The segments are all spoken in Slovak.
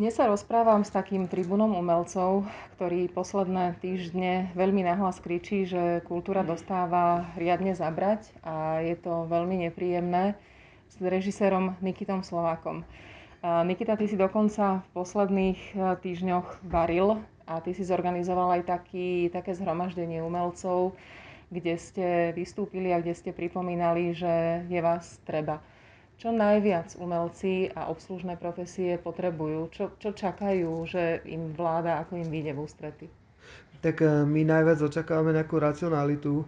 Dnes sa rozprávam s takým tribunom umelcov, ktorý posledné týždne veľmi nahlas kričí, že kultúra dostáva riadne zabrať a je to veľmi nepríjemné s režisérom Nikitom Slovákom. Nikita, ty si dokonca v posledných e, týždňoch varil a ty si zorganizoval aj taký, také zhromaždenie umelcov, kde ste vystúpili a kde ste pripomínali, že je vás treba. Čo najviac umelci a obslužné profesie potrebujú? Čo, čo čakajú, že im vláda, ako im vyjde v ústrety? Tak eh, my najviac očakávame nejakú racionalitu,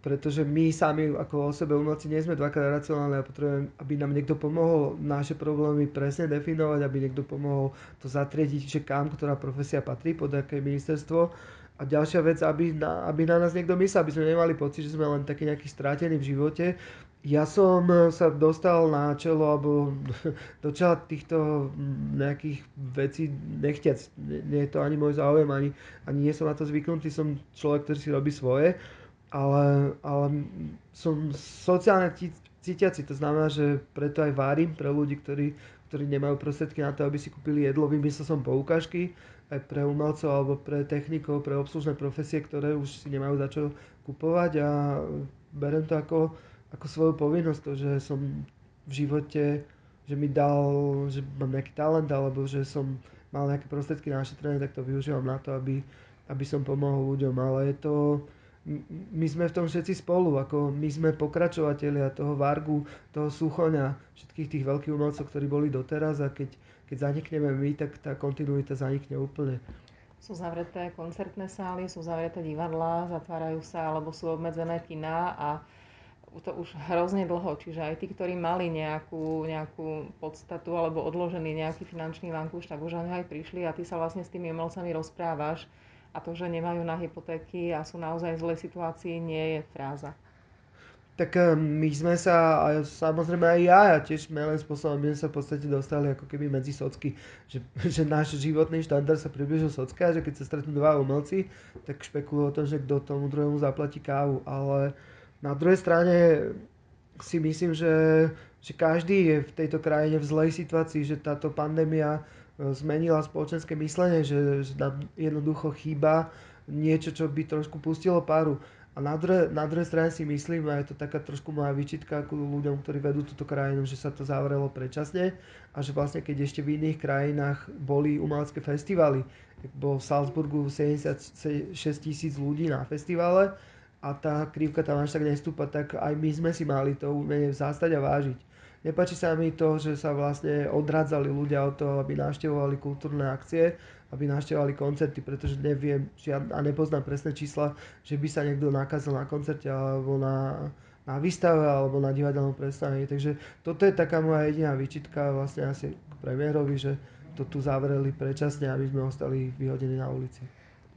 pretože my sami ako o sebe umelci nie sme dvakrát racionálne a potrebujeme, aby nám niekto pomohol naše problémy presne definovať, aby niekto pomohol to zatriediť, že kam ktorá profesia patrí, pod aké ministerstvo. A ďalšia vec, aby na, aby na nás niekto myslel, aby sme nemali pocit, že sme len takí nejakí strátení v živote, ja som eh, sa dostal na čelo, alebo do čela týchto mm, nejakých vecí nechťac. Nie je to ani môj záujem, ani, ani nie som na to zvyknutý. Som človek, ktorý si robí svoje, ale, ale som sociálne cítiaci. To znamená, že preto aj várim pre ľudí, ktorí, ktorí nemajú prostriedky na to, aby si kúpili jedlo. Vymyslel som poukážky aj pre umelcov alebo pre technikov, pre obslužné profesie, ktoré už si nemajú za čo kupovať a berem to ako ako svoju povinnosť to, že som v živote, že mi dal, že mám nejaký talent alebo že som mal nejaké prostriedky našetrené, tak to využívam na to, aby, aby som pomohol ľuďom. Ale je to, my sme v tom všetci spolu, ako my sme pokračovateľia toho Vargu, toho Suchoňa, všetkých tých veľkých umelcov, ktorí boli doteraz a keď, keď zanikneme my, tak tá kontinuita zanikne úplne. Sú zavreté koncertné sály, sú zavreté divadlá, zatvárajú sa alebo sú obmedzené kina a to už hrozne dlho, čiže aj tí, ktorí mali nejakú, nejakú podstatu alebo odložený nejaký finančný vankúš, tak už aj prišli a ty sa vlastne s tými umelcami rozprávaš a to, že nemajú na hypotéky a sú naozaj v zlej situácii, nie je fráza. Tak eh, my sme sa, a samozrejme aj ja, ja tiež len spôsobom, my sme sa v podstate dostali ako keby medzi socky, že, že náš životný štandard sa približil socka, že keď sa stretnú dva umelci, tak špekulujú o tom, že kto tomu druhému zaplatí kávu, ale na druhej strane si myslím, že, že každý je v tejto krajine v zlej situácii, že táto pandémia zmenila spoločenské myslenie, že, že nám jednoducho chýba niečo, čo by trošku pustilo páru. A na druhej, na druhej strane si myslím, a je to taká trošku moja výčitka ku ľuďom, ktorí vedú túto krajinu, že sa to zavrelo predčasne a že vlastne keď ešte v iných krajinách boli umelecké festivaly, bol v Salzburgu 76 tisíc ľudí na festivale, a tá krivka tam až tak nestúpa, tak aj my sme si mali to umenie zastať a vážiť. Nepačí sa mi to, že sa vlastne odradzali ľudia od toho, aby navštevovali kultúrne akcie, aby navštevovali koncerty, pretože neviem a nepoznám presné čísla, že by sa niekto nakázal na koncerte alebo na, na výstave alebo na divadelnom predstavení. Takže toto je taká moja jediná výčitka vlastne asi k premiérovi, že to tu zavreli predčasne, aby sme ostali vyhodení na ulici.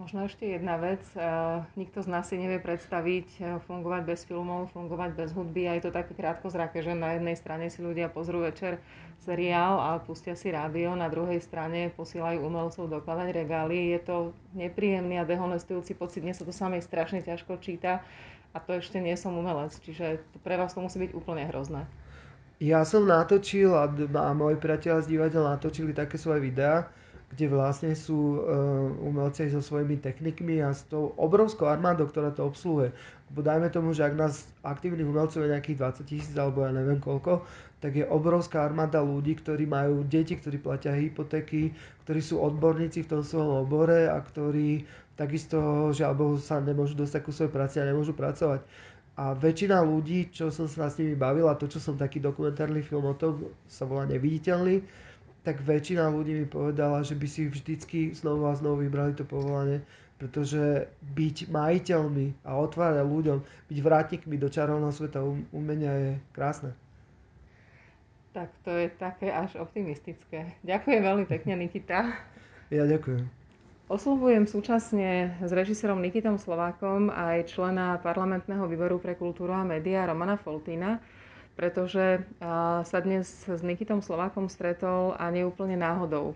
Možno ešte jedna vec. Nikto z nás si nevie predstaviť fungovať bez filmov, fungovať bez hudby. A je to také krátkozraké, že na jednej strane si ľudia pozrú večer seriál a pustia si rádio, na druhej strane posielajú umelcov dokladať regály. Je to nepríjemný a dehonestujúci pocit. Mne sa to samej strašne ťažko číta a to ešte nie som umelec, čiže pre vás to musí byť úplne hrozné. Ja som natočil a, a moji priatelia z divadla natočili také svoje videá, kde vlastne sú uh, umelci so svojimi technikmi a s tou obrovskou armádou, ktorá to obsluhuje. Bo dajme tomu, že ak nás aktívnych umelcov je nejakých 20 tisíc alebo ja neviem koľko, tak je obrovská armáda ľudí, ktorí majú deti, ktorí platia hypotéky, ktorí sú odborníci v tom svojom obore a ktorí takisto, že alebo sa nemôžu dostať ku svojej práci a nemôžu pracovať. A väčšina ľudí, čo som sa s nimi bavil a to, čo som taký dokumentárny film o tom, sa volá Neviditeľný, tak väčšina ľudí mi povedala, že by si vždycky znovu a znovu vybrali to povolanie, pretože byť majiteľmi a otvárať ľuďom, byť vrátnikmi do čarovného sveta um, umenia je krásne. Tak to je také až optimistické. Ďakujem veľmi pekne, Nikita. Ja ďakujem. Oslovujem súčasne s režisérom Nikitom Slovákom aj člena parlamentného výboru pre kultúru a média Romana Foltína pretože sa dnes s Nikitom Slovákom stretol a neúplne náhodou.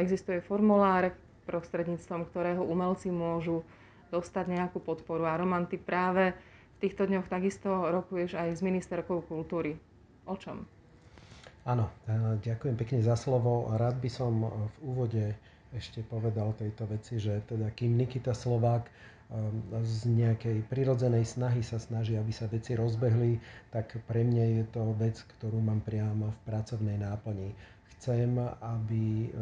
Existuje formulár, prostredníctvom ktorého umelci môžu dostať nejakú podporu. A Roman, ty práve v týchto dňoch takisto rokuješ aj s ministerkou kultúry. O čom? Áno, ďakujem pekne za slovo. Rád by som v úvode ešte povedal tejto veci, že teda kým Nikita Slovák z nejakej prirodzenej snahy sa snaží, aby sa veci rozbehli, tak pre mňa je to vec, ktorú mám priamo v pracovnej náplni. Chcem, aby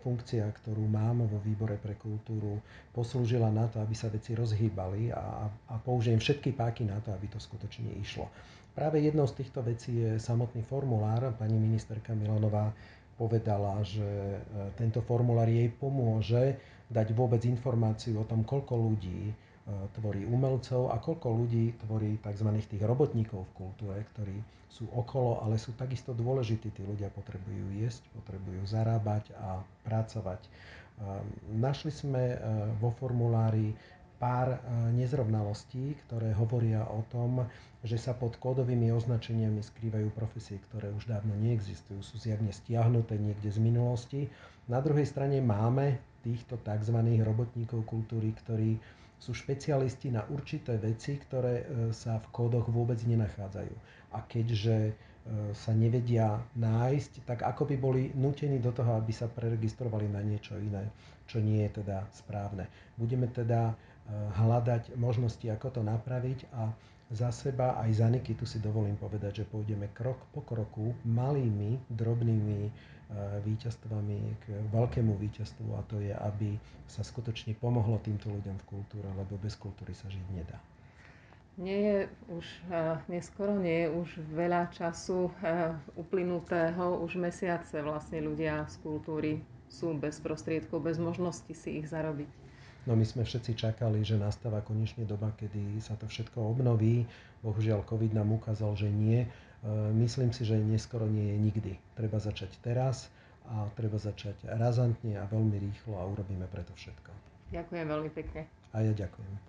funkcia, ktorú mám vo výbore pre kultúru, poslúžila na to, aby sa veci rozhýbali a, a použijem všetky páky na to, aby to skutočne išlo. Práve jednou z týchto vecí je samotný formulár. Pani ministerka Milanová povedala, že e, tento formulár jej pomôže dať vôbec informáciu o tom, koľko ľudí e, tvorí umelcov a koľko ľudí tvorí tzv. tých robotníkov v kultúre, ktorí sú okolo, ale sú takisto dôležití. Tí ľudia potrebujú jesť, potrebujú zarábať a pracovať. E, našli sme vo formulári pár nezrovnalostí, ktoré hovoria o tom, že sa pod kódovými označeniami skrývajú profesie, ktoré už dávno neexistujú, sú zjavne stiahnuté niekde z minulosti. Na druhej strane máme týchto tzv. robotníkov kultúry, ktorí sú špecialisti na určité veci, ktoré e, sa v kódoch vôbec nenachádzajú. A keďže e, sa nevedia nájsť, tak ako by boli nutení do toho, aby sa preregistrovali na niečo iné, čo nie je teda správne. Budeme teda e, hľadať možnosti, ako to napraviť a za seba aj za Niky tu si dovolím povedať, že pôjdeme krok po kroku malými, drobnými e, víťazstvami k veľkému víťazstvu a to je, aby sa skutočne pomohlo týmto ľuďom v kultúre, lebo bez kultúry sa žiť nedá. Nie je už uh, neskoro, nie je už veľa času uh, uplynutého, už mesiace vlastne ľudia z kultúry sú bez prostriedkov, bez možnosti si ich zarobiť. No my sme všetci čakali, že nastáva konečne doba, kedy sa to všetko obnoví. Bohužiaľ COVID nám ukázal, že nie. E, myslím si, že neskoro nie je nikdy. Treba začať teraz a treba začať razantne a veľmi rýchlo a urobíme preto všetko. Ďakujem veľmi pekne. A ja ďakujem.